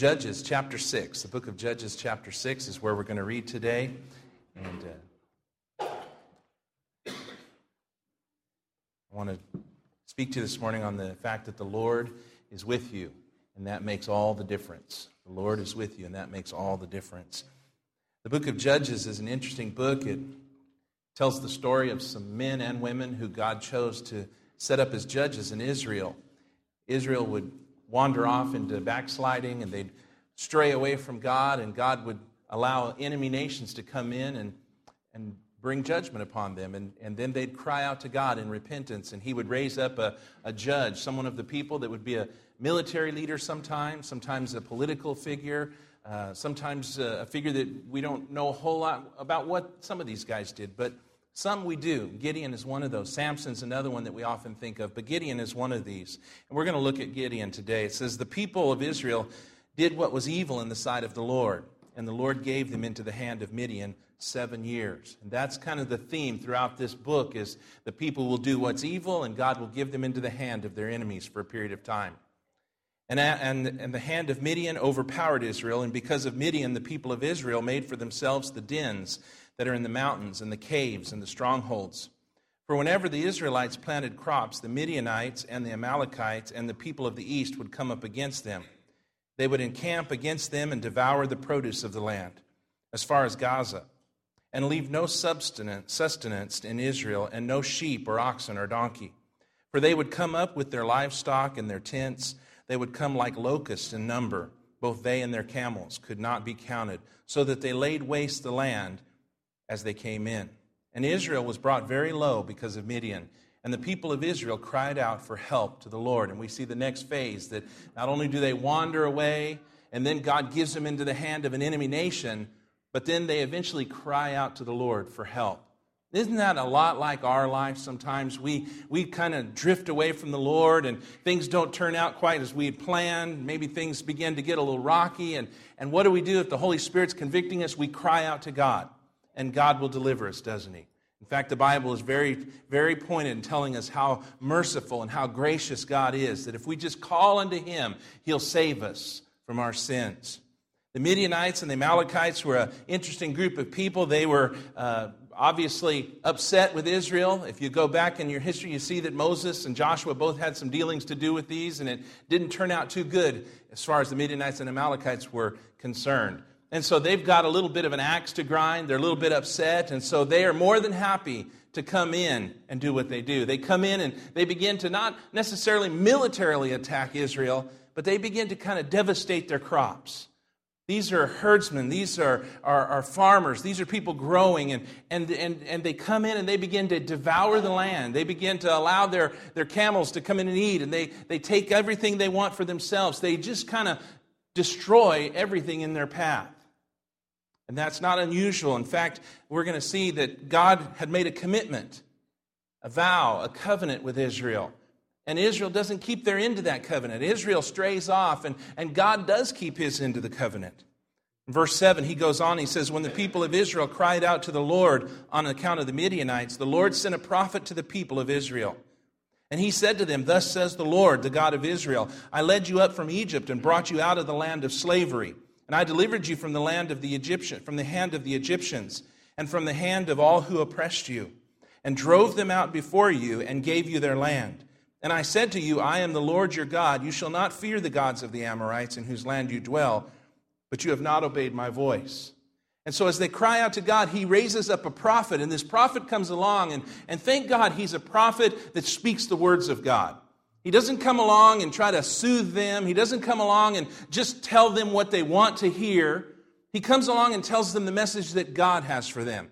Judges chapter 6. The book of Judges chapter 6 is where we're going to read today. And uh, I want to speak to you this morning on the fact that the Lord is with you, and that makes all the difference. The Lord is with you, and that makes all the difference. The book of Judges is an interesting book. It tells the story of some men and women who God chose to set up as judges in Israel. Israel would wander off into backsliding and they'd stray away from God, and God would allow enemy nations to come in and, and bring judgment upon them. And, and then they'd cry out to God in repentance, and He would raise up a, a judge, someone of the people that would be a military leader sometimes, sometimes a political figure, uh, sometimes a, a figure that we don't know a whole lot about what some of these guys did. But some we do. Gideon is one of those. Samson's another one that we often think of, but Gideon is one of these. And we're going to look at Gideon today. It says, The people of Israel did what was evil in the sight of the Lord, and the Lord gave them into the hand of Midian seven years. And that's kind of the theme throughout this book is the people will do what's evil, and God will give them into the hand of their enemies for a period of time. And, and, and the hand of Midian overpowered Israel, and because of Midian, the people of Israel made for themselves the dens that are in the mountains and the caves and the strongholds. For whenever the Israelites planted crops, the Midianites and the Amalekites and the people of the east would come up against them. They would encamp against them and devour the produce of the land, as far as Gaza, and leave no sustenance in Israel, and no sheep or oxen or donkey. For they would come up with their livestock and their tents. They would come like locusts in number. Both they and their camels could not be counted, so that they laid waste the land as they came in. And Israel was brought very low because of Midian. And the people of Israel cried out for help to the Lord. And we see the next phase that not only do they wander away, and then God gives them into the hand of an enemy nation, but then they eventually cry out to the Lord for help. Isn't that a lot like our life? Sometimes we, we kind of drift away from the Lord and things don't turn out quite as we had planned. Maybe things begin to get a little rocky. And, and what do we do if the Holy Spirit's convicting us? We cry out to God and God will deliver us, doesn't He? In fact, the Bible is very, very pointed in telling us how merciful and how gracious God is, that if we just call unto Him, He'll save us from our sins. The Midianites and the Amalekites were an interesting group of people. They were uh, obviously upset with Israel. If you go back in your history, you see that Moses and Joshua both had some dealings to do with these, and it didn't turn out too good as far as the Midianites and Amalekites were concerned. And so they've got a little bit of an axe to grind. They're a little bit upset. And so they are more than happy to come in and do what they do. They come in and they begin to not necessarily militarily attack Israel, but they begin to kind of devastate their crops. These are herdsmen, these are, are, are, farmers, these are people growing, and, and, and, and they come in and they begin to devour the land. They begin to allow their, their camels to come in and eat, and they, they take everything they want for themselves. They just kind of destroy everything in their path. And that's not unusual. In fact, we're going to see that God had made a commitment, a vow, a covenant with Israel. And Israel doesn't keep their end of that covenant. Israel strays off, and, and God does keep his end of the covenant. In verse 7, he goes on, he says, When the people of Israel cried out to the Lord on account of the Midianites, the Lord sent a prophet to the people of Israel. And he said to them, Thus says the Lord, the God of Israel, I led you up from Egypt and brought you out of the land of slavery. And I delivered you from the land of the Egyptian, from the hand of the Egyptians, and from the hand of all who oppressed you, and drove them out before you, and gave you their land. And I said to you, I am the Lord your God. You shall not fear the gods of the Amorites in whose land you dwell, but you have not obeyed my voice. And so, as they cry out to God, he raises up a prophet, and this prophet comes along, and, and thank God he's a prophet that speaks the words of God. He doesn't come along and try to soothe them. He doesn't come along and just tell them what they want to hear. He comes along and tells them the message that God has for them.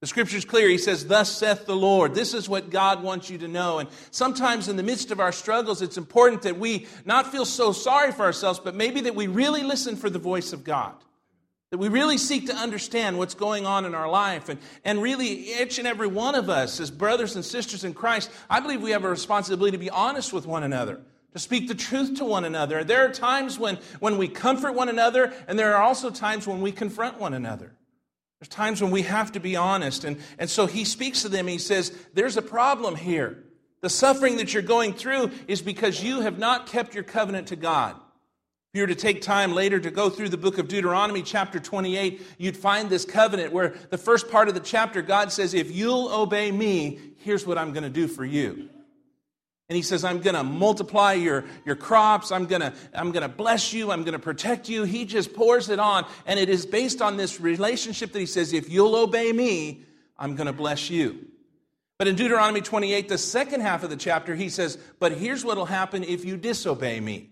The scripture is clear. He says, Thus saith the Lord. This is what God wants you to know. And sometimes in the midst of our struggles, it's important that we not feel so sorry for ourselves, but maybe that we really listen for the voice of God. That we really seek to understand what's going on in our life. And, and really, each and every one of us, as brothers and sisters in Christ, I believe we have a responsibility to be honest with one another, to speak the truth to one another. There are times when, when we comfort one another, and there are also times when we confront one another. There's times when we have to be honest. And, and so he speaks to them, he says, There's a problem here. The suffering that you're going through is because you have not kept your covenant to God. You were to take time later to go through the book of Deuteronomy, chapter 28, you'd find this covenant where the first part of the chapter, God says, If you'll obey me, here's what I'm going to do for you. And he says, I'm going to multiply your, your crops. I'm going to I'm going to bless you. I'm going to protect you. He just pours it on. And it is based on this relationship that he says, if you'll obey me, I'm going to bless you. But in Deuteronomy 28, the second half of the chapter, he says, But here's what will happen if you disobey me.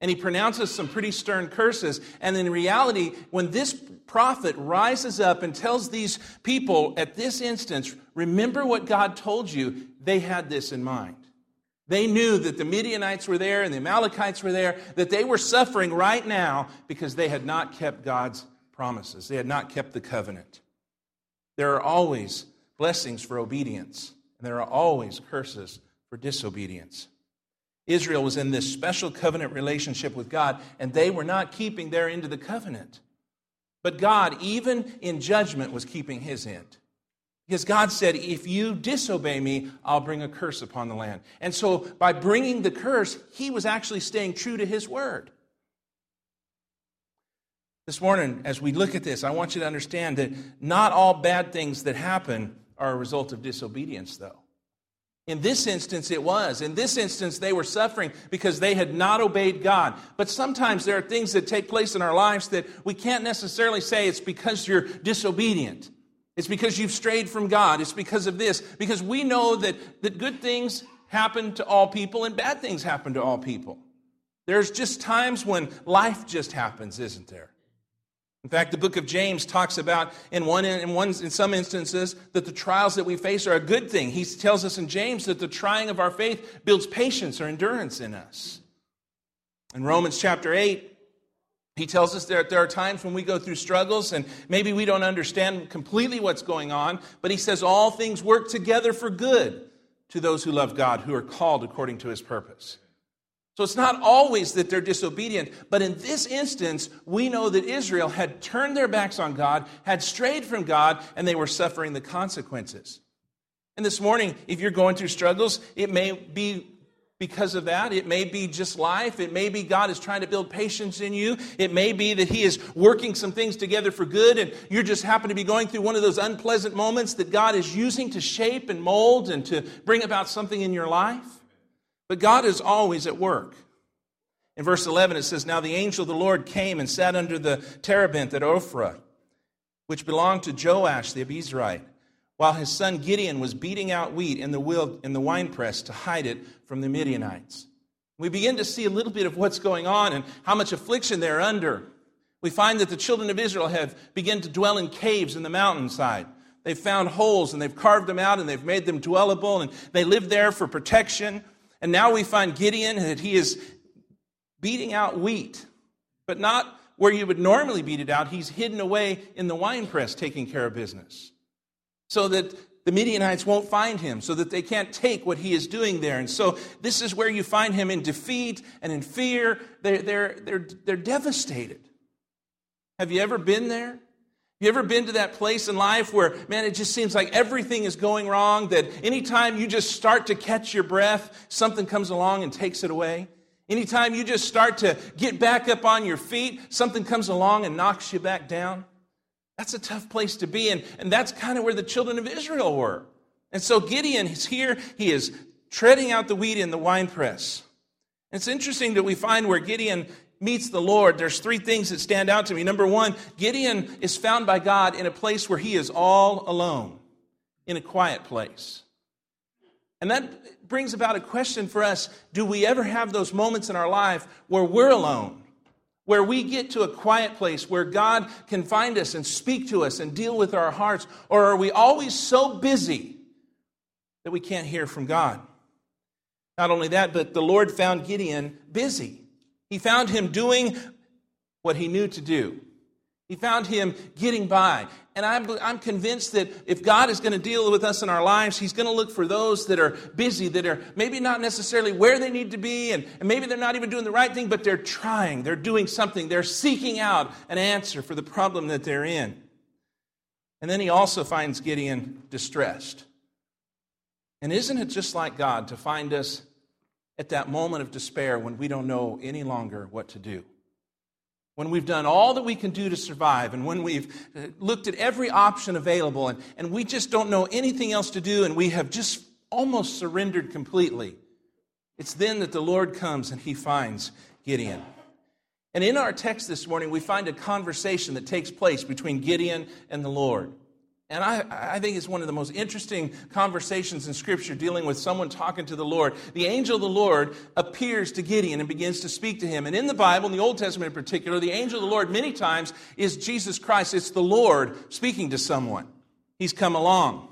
And he pronounces some pretty stern curses. And in reality, when this prophet rises up and tells these people at this instance, Remember what God told you, they had this in mind. They knew that the Midianites were there and the Amalekites were there, that they were suffering right now because they had not kept God's promises. They had not kept the covenant. There are always blessings for obedience, and there are always curses for disobedience. Israel was in this special covenant relationship with God, and they were not keeping their end of the covenant. But God, even in judgment, was keeping his end. Because God said, if you disobey me, I'll bring a curse upon the land. And so by bringing the curse, he was actually staying true to his word. This morning, as we look at this, I want you to understand that not all bad things that happen are a result of disobedience, though. In this instance, it was. In this instance, they were suffering because they had not obeyed God. But sometimes there are things that take place in our lives that we can't necessarily say it's because you're disobedient. It's because you've strayed from God. It's because of this. Because we know that, that good things happen to all people and bad things happen to all people. There's just times when life just happens, isn't there? In fact, the book of James talks about in one in one in some instances that the trials that we face are a good thing. He tells us in James that the trying of our faith builds patience or endurance in us. In Romans chapter 8, he tells us that there are times when we go through struggles and maybe we don't understand completely what's going on, but he says all things work together for good to those who love God, who are called according to his purpose. So it's not always that they're disobedient, but in this instance, we know that Israel had turned their backs on God, had strayed from God, and they were suffering the consequences. And this morning, if you're going through struggles, it may be because of that. It may be just life. It may be God is trying to build patience in you. It may be that He is working some things together for good, and you just happen to be going through one of those unpleasant moments that God is using to shape and mold and to bring about something in your life. But God is always at work. In verse 11, it says, Now the angel of the Lord came and sat under the terebinth at Ophrah, which belonged to Joash the Abiezrite while his son Gideon was beating out wheat in the, will, in the winepress to hide it from the Midianites. We begin to see a little bit of what's going on and how much affliction they're under. We find that the children of Israel have begun to dwell in caves in the mountainside. They've found holes and they've carved them out and they've made them dwellable and they live there for protection. And now we find Gideon that he is beating out wheat, but not where you would normally beat it out. He's hidden away in the winepress taking care of business so that the Midianites won't find him, so that they can't take what he is doing there. And so this is where you find him in defeat and in fear. They're, they're, they're, they're devastated. Have you ever been there? You ever been to that place in life where, man, it just seems like everything is going wrong, that anytime you just start to catch your breath, something comes along and takes it away? Anytime you just start to get back up on your feet, something comes along and knocks you back down? That's a tough place to be in. And that's kind of where the children of Israel were. And so Gideon is here. He is treading out the wheat in the winepress. It's interesting that we find where Gideon meets the Lord. There's three things that stand out to me. Number one, Gideon is found by God in a place where he is all alone, in a quiet place. And that brings about a question for us do we ever have those moments in our life where we're alone? where we get to a quiet place where God can find us and speak to us and deal with our hearts? Or are we always so busy that we can't hear from God? Not only that, but the Lord found Gideon busy. He found him doing what he knew to do. He found him getting by. And I'm, I'm convinced that if God is going to deal with us in our lives, He's going to look for those that are busy, that are maybe not necessarily where they need to be, and, and maybe they're not even doing the right thing, but they're trying, they're doing something, they're seeking out an answer for the problem that they're in. And then He also finds Gideon distressed. And isn't it just like God to find us at that moment of despair when we don't know any longer what to do? when we've done all that we can do to survive, and when we've uh, looked at every option available, and, and we just don't know anything else to do, and we have just almost surrendered completely, it's then that the Lord comes and he finds Gideon. And in our text this morning, we find a conversation that takes place between Gideon and the Lord. And I, I think it's one of the most interesting conversations in Scripture dealing with someone talking to the Lord. The angel of the Lord appears to Gideon and begins to speak to him. And in the Bible, in the Old Testament in particular, the angel of the Lord many times is Jesus Christ. It's the Lord speaking to someone. He's come along.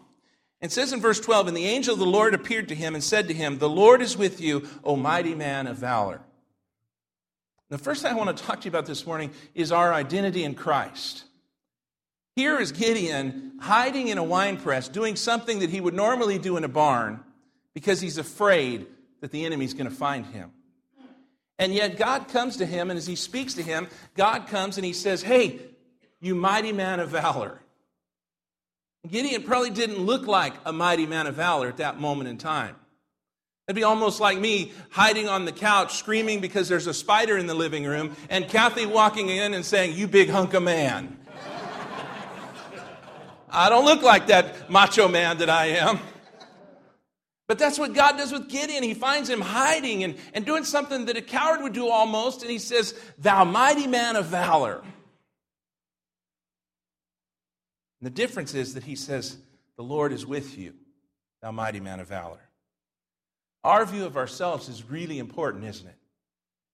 And says in verse 12, And the angel of the Lord appeared to him and said to him, The Lord is with you, O mighty man of valor. The first thing I want to talk to you about this morning is our identity in Christ. Here is Gideon hiding in a wine press, doing something that he would normally do in a barn because he's afraid that the enemy's going to find him. And yet God comes to him, and as he speaks to him, God comes and he says, Hey, you mighty man of valor. Gideon probably didn't look like a mighty man of valor at that moment in time. It'd be almost like me hiding on the couch screaming because there's a spider in the living room and Kathy walking in and saying, You big hunk of man. I don't look like that macho man that I am. But that's what God does with Gideon. He finds him hiding and, and doing something that a coward would do almost, and he says, Thou mighty man of valor. And the difference is that he says, The Lord is with you, thou mighty man of valor. Our view of ourselves is really important, isn't it?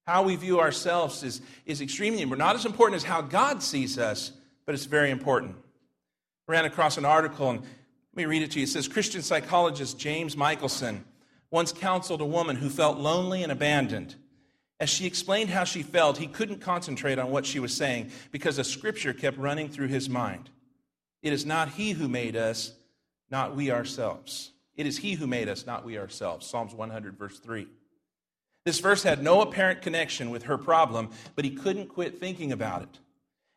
How we view ourselves is, is extremely important. Not as important as how God sees us, but it's very important ran across an article, and let me read it to you. It says Christian psychologist James Michelson once counseled a woman who felt lonely and abandoned. As she explained how she felt, he couldn't concentrate on what she was saying because a scripture kept running through his mind. It is not he who made us, not we ourselves. It is he who made us, not we ourselves. Psalms 100, verse 3. This verse had no apparent connection with her problem, but he couldn't quit thinking about it.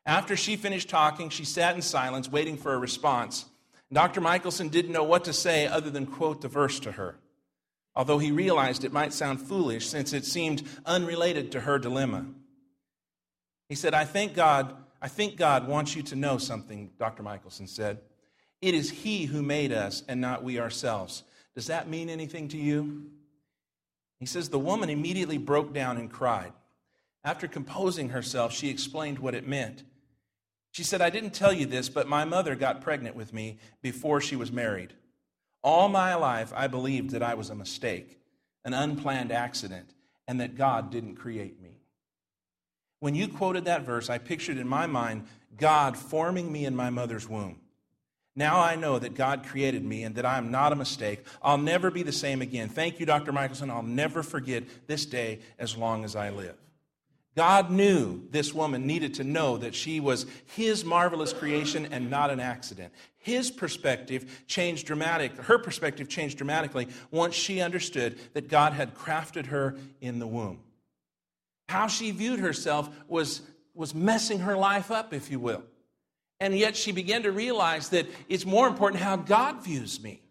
After she finished talking, she sat in silence, waiting for a response. Dr. Michelson didn't know what to say other than quote the verse to her, although he realized it might sound foolish since it seemed unrelated to her dilemma. He said, I think God, I think God wants you to know something, Dr. Michelson said. It is He who made us and not we ourselves. Does that mean anything to you? He says, The woman immediately broke down and cried. After composing herself, she explained what it meant. She said, I didn't tell you this, but my mother got pregnant with me before she was married. All my life, I believed that I was a mistake, an unplanned accident, and that God didn't create me. When you quoted that verse, I pictured in my mind God forming me in my mother's womb. Now I know that God created me and that I am not a mistake. I'll never be the same again. Thank you, Dr. Michelson. I'll never forget this day as long as I live. God knew this woman needed to know that she was his marvelous creation and not an accident. His perspective changed dramatic, her perspective changed dramatically once she understood that God had crafted her in the womb. How she viewed herself was, was messing her life up, if you will. And yet she began to realize that it's more important how God views me.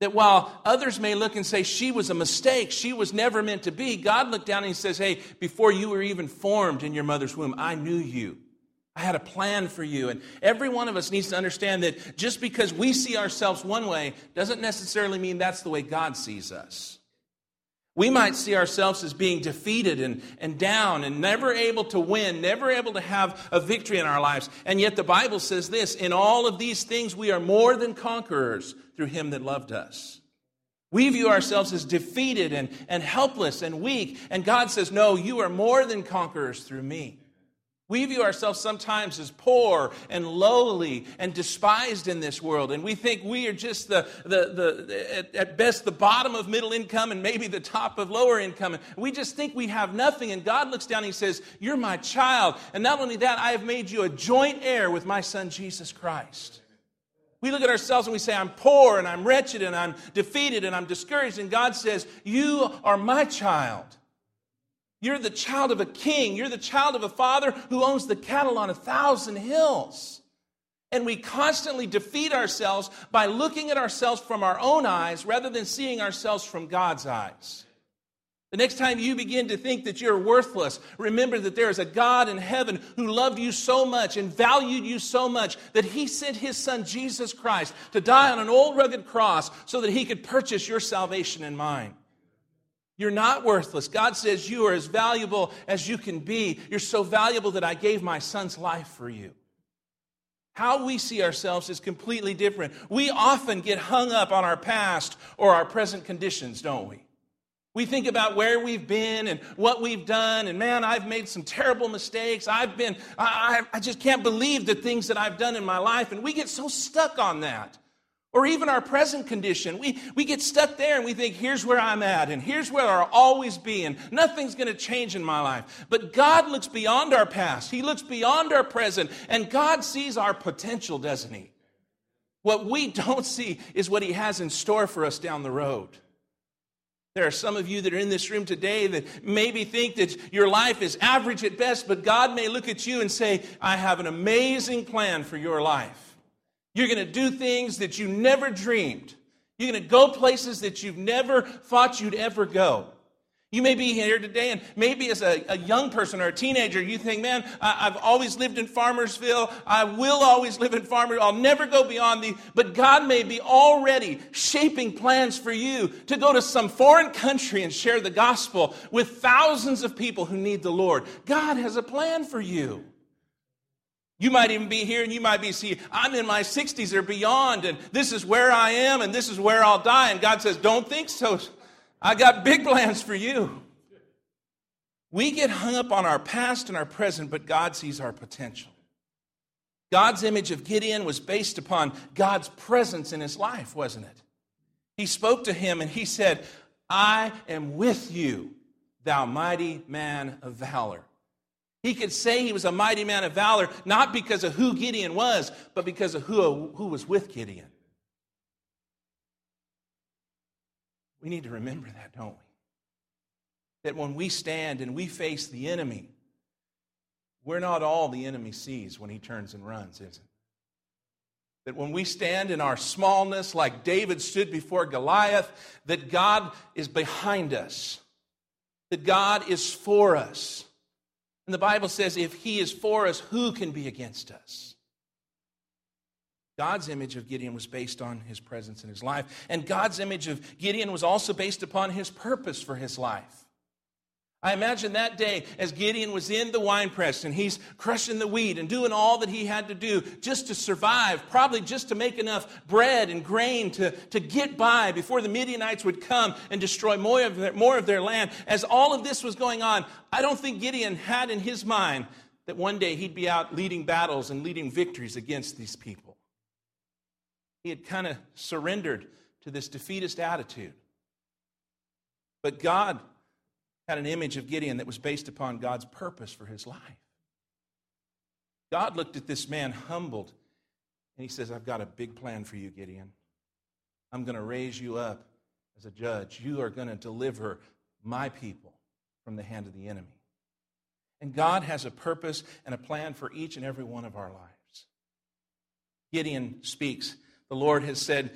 That while others may look and say, she was a mistake, she was never meant to be, God looked down and He says, hey, before you were even formed in your mother's womb, I knew you. I had a plan for you. And every one of us needs to understand that just because we see ourselves one way doesn't necessarily mean that's the way God sees us. We might see ourselves as being defeated and, and down and never able to win, never able to have a victory in our lives. And yet the Bible says this in all of these things, we are more than conquerors through him that loved us. We view ourselves as defeated and, and helpless and weak. And God says, No, you are more than conquerors through me. We view ourselves sometimes as poor and lowly and despised in this world. And we think we are just the, the, the at, at, best, the bottom of middle income and maybe the top of lower income. And we just think we have nothing. And God looks down and He says, You're my child. And not only that, I have made you a joint heir with my son, Jesus Christ. We look at ourselves and we say, I'm poor and I'm wretched and I'm defeated and I'm discouraged. And God says, You are my child. You're the child of a king. You're the child of a father who owns the cattle on a thousand hills. And we constantly defeat ourselves by looking at ourselves from our own eyes rather than seeing ourselves from God's eyes. The next time you begin to think that you're worthless, remember that there is a God in heaven who loved you so much and valued you so much that he sent his son Jesus Christ to die on an old rugged cross so that he could purchase your salvation and mine. You're not worthless. God says you are as valuable as you can be. You're so valuable that I gave my son's life for you. How we see ourselves is completely different. We often get hung up on our past or our present conditions, don't we? We think about where we've been and what we've done, and man, I've made some terrible mistakes. I've been, I, I, just can't believe the things that I've done in my life, and we get so stuck on that. Or even our present condition. We, we get stuck there and we think, here's where I'm at, and here's where I'll always be, and nothing's going to change in my life. But God looks beyond our past, He looks beyond our present, and God sees our potential, doesn't He? What we don't see is what He has in store for us down the road. There are some of you that are in this room today that maybe think that your life is average at best, but God may look at you and say, I have an amazing plan for your life. You're going to do things that you never dreamed. You're going to go places that you've never thought you'd ever go. You may be here today, and maybe as a, a young person or a teenager, you think, man, I, have always lived in Farmersville. I will always live in Farmersville. I'll never go beyond the. But God may be already shaping plans for you to go to some foreign country and share the gospel with thousands of people who need the Lord. God has a plan for you. You might even be here and you might be see, I'm in my 60s or beyond, and this is where I am, and this is where I'll die. And God says, Don't think so. I got big plans for you. We get hung up on our past and our present, but God sees our potential. God's image of Gideon was based upon God's presence in his life, wasn't it? He spoke to him and he said, I am with you, thou mighty man of valor. He could say he was a mighty man of valor, not because of who Gideon was, but because of who, who was with Gideon. We need to remember that, don't we? That when we stand and we face the enemy, we're not all the enemy sees when he turns and runs, is it? That when we stand in our smallness, like David stood before Goliath, that God is behind us, that God is for us. And the Bible says, if he is for us, who can be against us? God's image of Gideon was based on his presence in his life. And God's image of Gideon was also based upon his purpose for his life. I imagine that day as Gideon was in the wine press and he's crushing the wheat and doing all that he had to do just to survive, probably just to make enough bread and grain to, to get by before the Midianites would come and destroy more of, their, more of their land. As all of this was going on, I don't think Gideon had in his mind that one day he'd be out leading battles and leading victories against these people. He had kind of surrendered to this defeatist attitude. But God had an image of Gideon that was based upon God's purpose for his life. God looked at this man humbled, and he says, I've got a big plan for you, Gideon. I'm going to raise you up as a judge. You are going to deliver my people from the hand of the enemy. And God has a purpose and a plan for each and every one of our lives. Gideon speaks the Lord has said,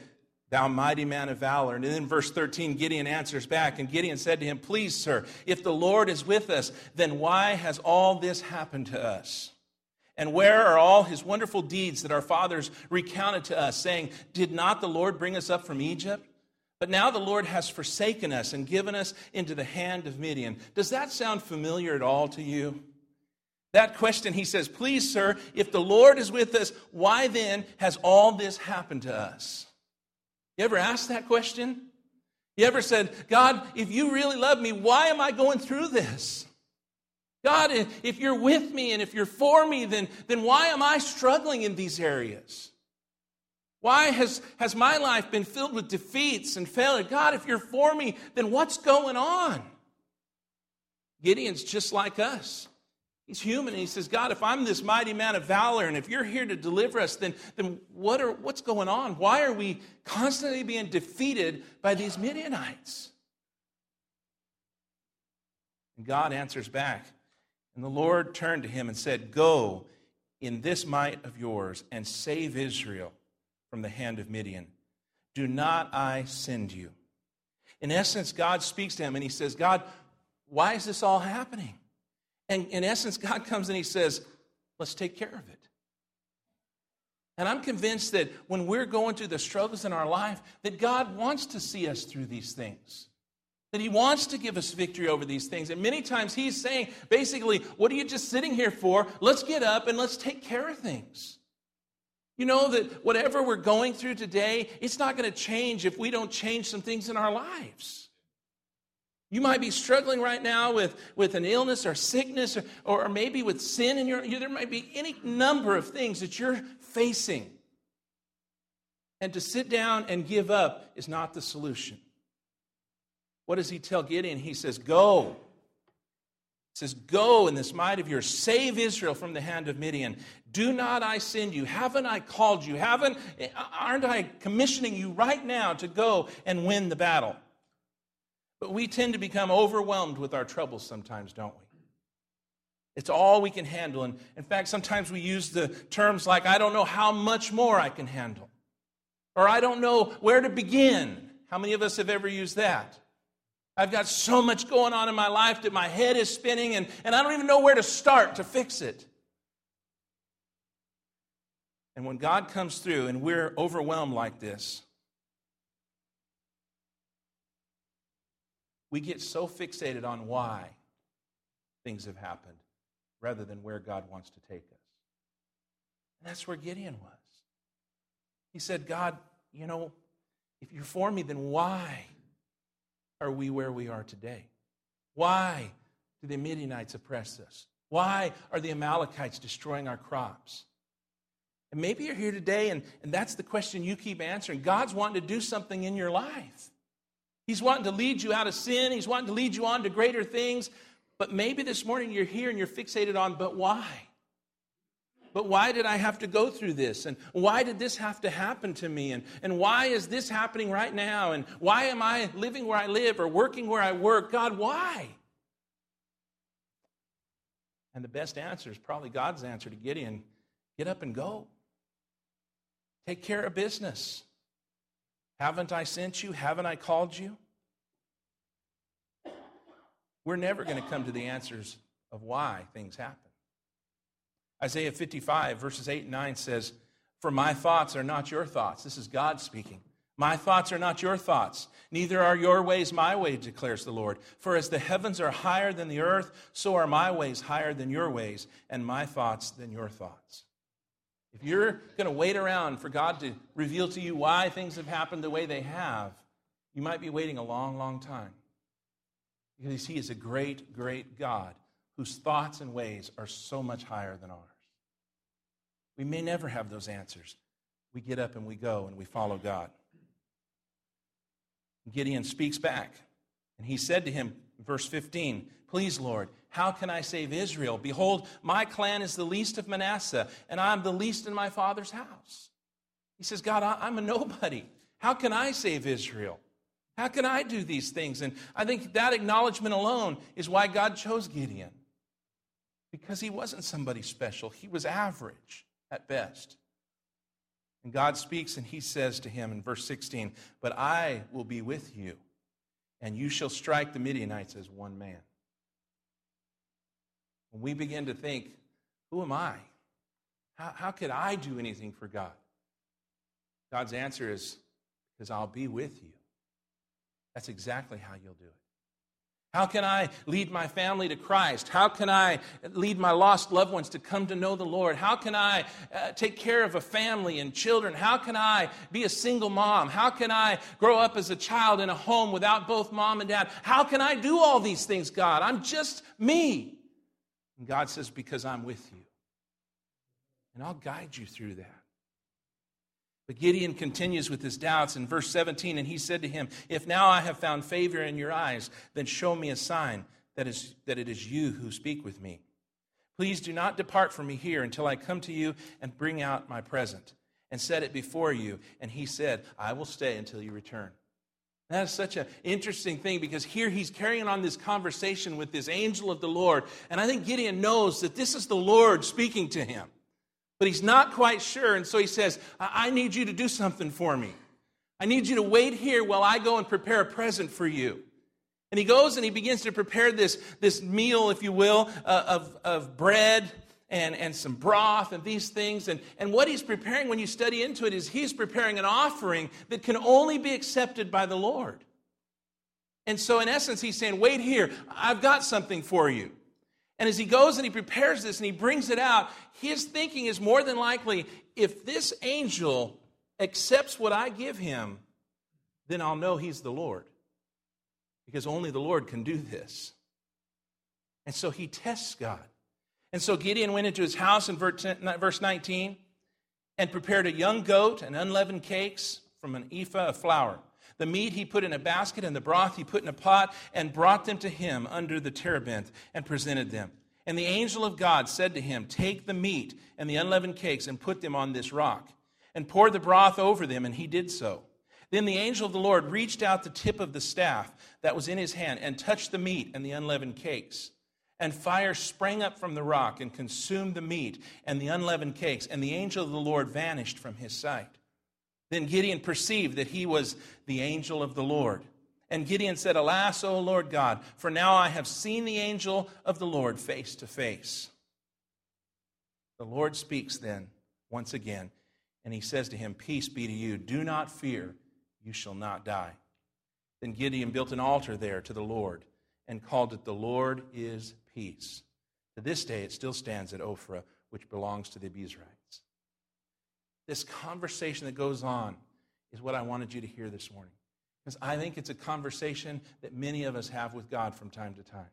Thou mighty man of valor. And then verse 13, Gideon answers back, and Gideon said to him, Please, sir, if the Lord is with us, then why has all this happened to us? And where are all his wonderful deeds that our fathers recounted to us, saying, Did not the Lord bring us up from Egypt? But now the Lord has forsaken us and given us into the hand of Midian. Does that sound familiar at all to you? That question, he says, Please, sir, if the Lord is with us, why then has all this happened to us? You ever asked that question? You ever said, God, if you really love me, why am I going through this? God, if you're with me and if you're for me, then, then why am I struggling in these areas? Why has, has my life been filled with defeats and failure? God, if you're for me, then what's going on? Gideon's just like us. He's human and he says, God, if I'm this mighty man of valor and if you're here to deliver us, then, then what are, what's going on? Why are we constantly being defeated by these Midianites? And God answers back. And the Lord turned to him and said, Go in this might of yours and save Israel from the hand of Midian. Do not I send you? In essence, God speaks to him and he says, God, why is this all happening? And in essence, God comes and He says, let's take care of it. And I'm convinced that when we're going through the struggles in our life, that God wants to see us through these things. That He wants to give us victory over these things. And many times He's saying, basically, what are you just sitting here for? Let's get up and let's take care of things. You know that whatever we're going through today, it's not going to change if we don't change some things in our lives. You might be struggling right now with, with an illness or sickness or, or maybe with sin in your there might be any number of things that you're facing. And to sit down and give up is not the solution. What does he tell Gideon? He says, Go. He says, Go in this might of yours, save Israel from the hand of Midian. Do not I send you? Haven't I called you? Haven't eh, aren't I commissioning you right now to go and win the battle? But we tend to become overwhelmed with our troubles sometimes, don't we? It's all we can handle. And in fact, sometimes we use the terms like, I don't know how much more I can handle, or I don't know where to begin. How many of us have ever used that? I've got so much going on in my life that my head is spinning, and, and I don't even know where to start to fix it. And when God comes through and we're overwhelmed like this, we get so fixated on why things have happened rather than where God wants to take us. And that's where Gideon was. He said, God, you know, if you're for me, then why are we where we are today? Why do the Midianites oppress us? Why are the Amalekites destroying our crops? And maybe you're here today and, and that's the question you keep answering. God's wanting to do something in your life. He's wanting to lead you out of sin. He's wanting to lead you on to greater things. But maybe this morning you're here and you're fixated on, but why? But why did I have to go through this? And why did this have to happen to me? And, and why is this happening right now? And why am I living where I live or working where I work? God, why? And the best answer is probably God's answer to Gideon get up and go. Take care of business. Haven't I sent you? Haven't I called you? We're never going to come to the answers of why things happen. Isaiah 55, verses 8 and 9 says, For my thoughts are not your thoughts. This is God speaking. My thoughts are not your thoughts, neither are your ways my ways, declares the Lord. For as the heavens are higher than the earth, so are my ways higher than your ways, and my thoughts than your thoughts. If you're going to wait around for God to reveal to you why things have happened the way they have, you might be waiting a long, long time. Because He is a great, great God whose thoughts and ways are so much higher than ours. We may never have those answers. We get up and we go and we follow God. Gideon speaks back, and he said to him, verse 15, Please, Lord, how can I save Israel? Behold, my clan is the least of Manasseh, and I am the least in my father's house. He says, God, I'm a nobody. How can I save Israel? How can I do these things? And I think that acknowledgement alone is why God chose Gideon. Because he wasn't somebody special, he was average at best. And God speaks and he says to him in verse 16, But I will be with you, and you shall strike the Midianites as one man. When we begin to think, who am I? How, how could I do anything for God? God's answer is, because I'll be with you. That's exactly how you'll do it. How can I lead my family to Christ? How can I lead my lost loved ones to come to know the Lord? How can I uh, take care of a family and children? How can I be a single mom? How can I grow up as a child in a home without both mom and dad? How can I do all these things, God? I'm just me. And God says, Because I'm with you. And I'll guide you through that. But Gideon continues with his doubts in verse 17, and he said to him, If now I have found favor in your eyes, then show me a sign that, is, that it is you who speak with me. Please do not depart from me here until I come to you and bring out my present and set it before you. And he said, I will stay until you return. That is such an interesting thing because here he's carrying on this conversation with this angel of the Lord. And I think Gideon knows that this is the Lord speaking to him. But he's not quite sure. And so he says, I need you to do something for me. I need you to wait here while I go and prepare a present for you. And he goes and he begins to prepare this, this meal, if you will, uh, of, of bread and, and some broth and these things. And, and what he's preparing when you study into it is he's preparing an offering that can only be accepted by the Lord. And so, in essence, he's saying, Wait here, I've got something for you. And as he goes and he prepares this and he brings it out, his thinking is more than likely if this angel accepts what I give him, then I'll know he's the Lord. Because only the Lord can do this. And so he tests God. And so Gideon went into his house in verse 19 and prepared a young goat and unleavened cakes from an ephah of flour. The meat he put in a basket, and the broth he put in a pot, and brought them to him under the terebinth, and presented them. And the angel of God said to him, Take the meat and the unleavened cakes, and put them on this rock, and pour the broth over them. And he did so. Then the angel of the Lord reached out the tip of the staff that was in his hand, and touched the meat and the unleavened cakes. And fire sprang up from the rock and consumed the meat and the unleavened cakes, and the angel of the Lord vanished from his sight. Then Gideon perceived that he was the angel of the Lord. And Gideon said, Alas, O Lord God, for now I have seen the angel of the Lord face to face. The Lord speaks then once again, and he says to him, Peace be to you. Do not fear, you shall not die. Then Gideon built an altar there to the Lord and called it, The Lord is Peace. To this day, it still stands at Ophrah, which belongs to the Abiezrites. This conversation that goes on is what I wanted you to hear this morning. Because I think it's a conversation that many of us have with God from time to time.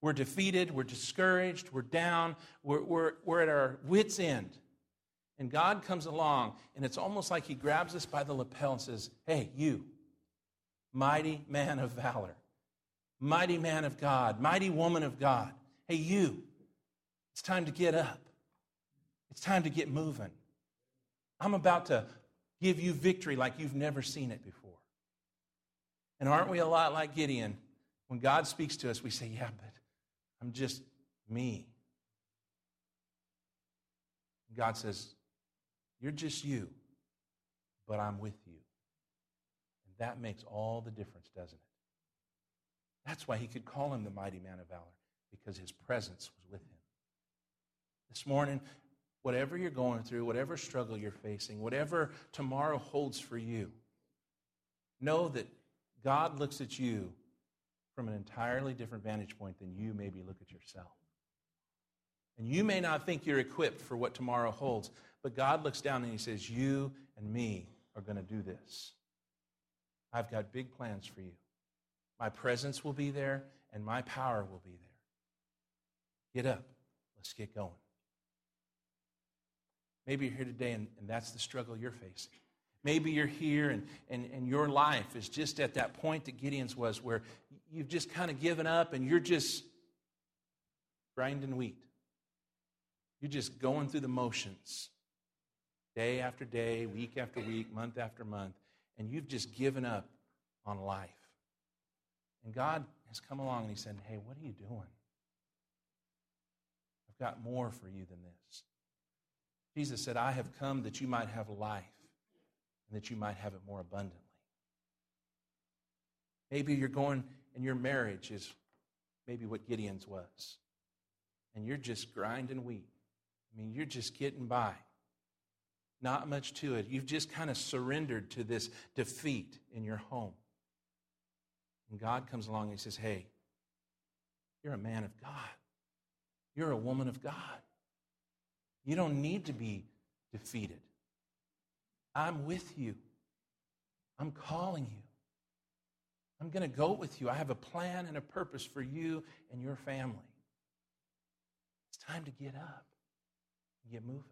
We're defeated, we're discouraged, we're down, we're, we're, we're at our wits' end. And God comes along, and it's almost like He grabs us by the lapel and says, Hey, you, mighty man of valor, mighty man of God, mighty woman of God. Hey, you, it's time to get up. It's time to get moving. I'm about to give you victory like you've never seen it before. And aren't we a lot like Gideon? When God speaks to us, we say, Yeah, but I'm just me. God says, You're just you, but I'm with you. And that makes all the difference, doesn't it? That's why he could call him the mighty man of valor, because his presence was with him. This morning, whatever you're going through, whatever struggle you're facing, whatever tomorrow holds for you, know that God looks at you from an entirely different vantage point than you maybe look at yourself. And you may not think you're equipped for what tomorrow holds, but God looks down and He says, You and me are going to do this. I've got big plans for you. My presence will be there, and my power will be there. Get up. Let's get going. Maybe you're here today and, and that's the struggle you're facing. Maybe you're here and, and, and your life is just at that point that Gideon's was where you've just kind of given up and you're just grinding wheat. You're just going through the motions day after day, week after week, month after month, and you've just given up on life. And God has come along and He said, Hey, what are you doing? I've got more for you than this. Jesus said, I have come that you might have life and that you might have it more abundantly. Maybe you're going and your marriage is maybe what Gideon's was. And you're just grinding wheat. I mean, you're just getting by. Not much to it. You've just kind of surrendered to this defeat in your home. And God comes along and He says, Hey, you're a man of God. You're a woman of God. You don't need to be defeated. I'm with you. I'm calling you. I'm going to go with you. I have a plan and a purpose for you and your family. It's time to get up and get moving.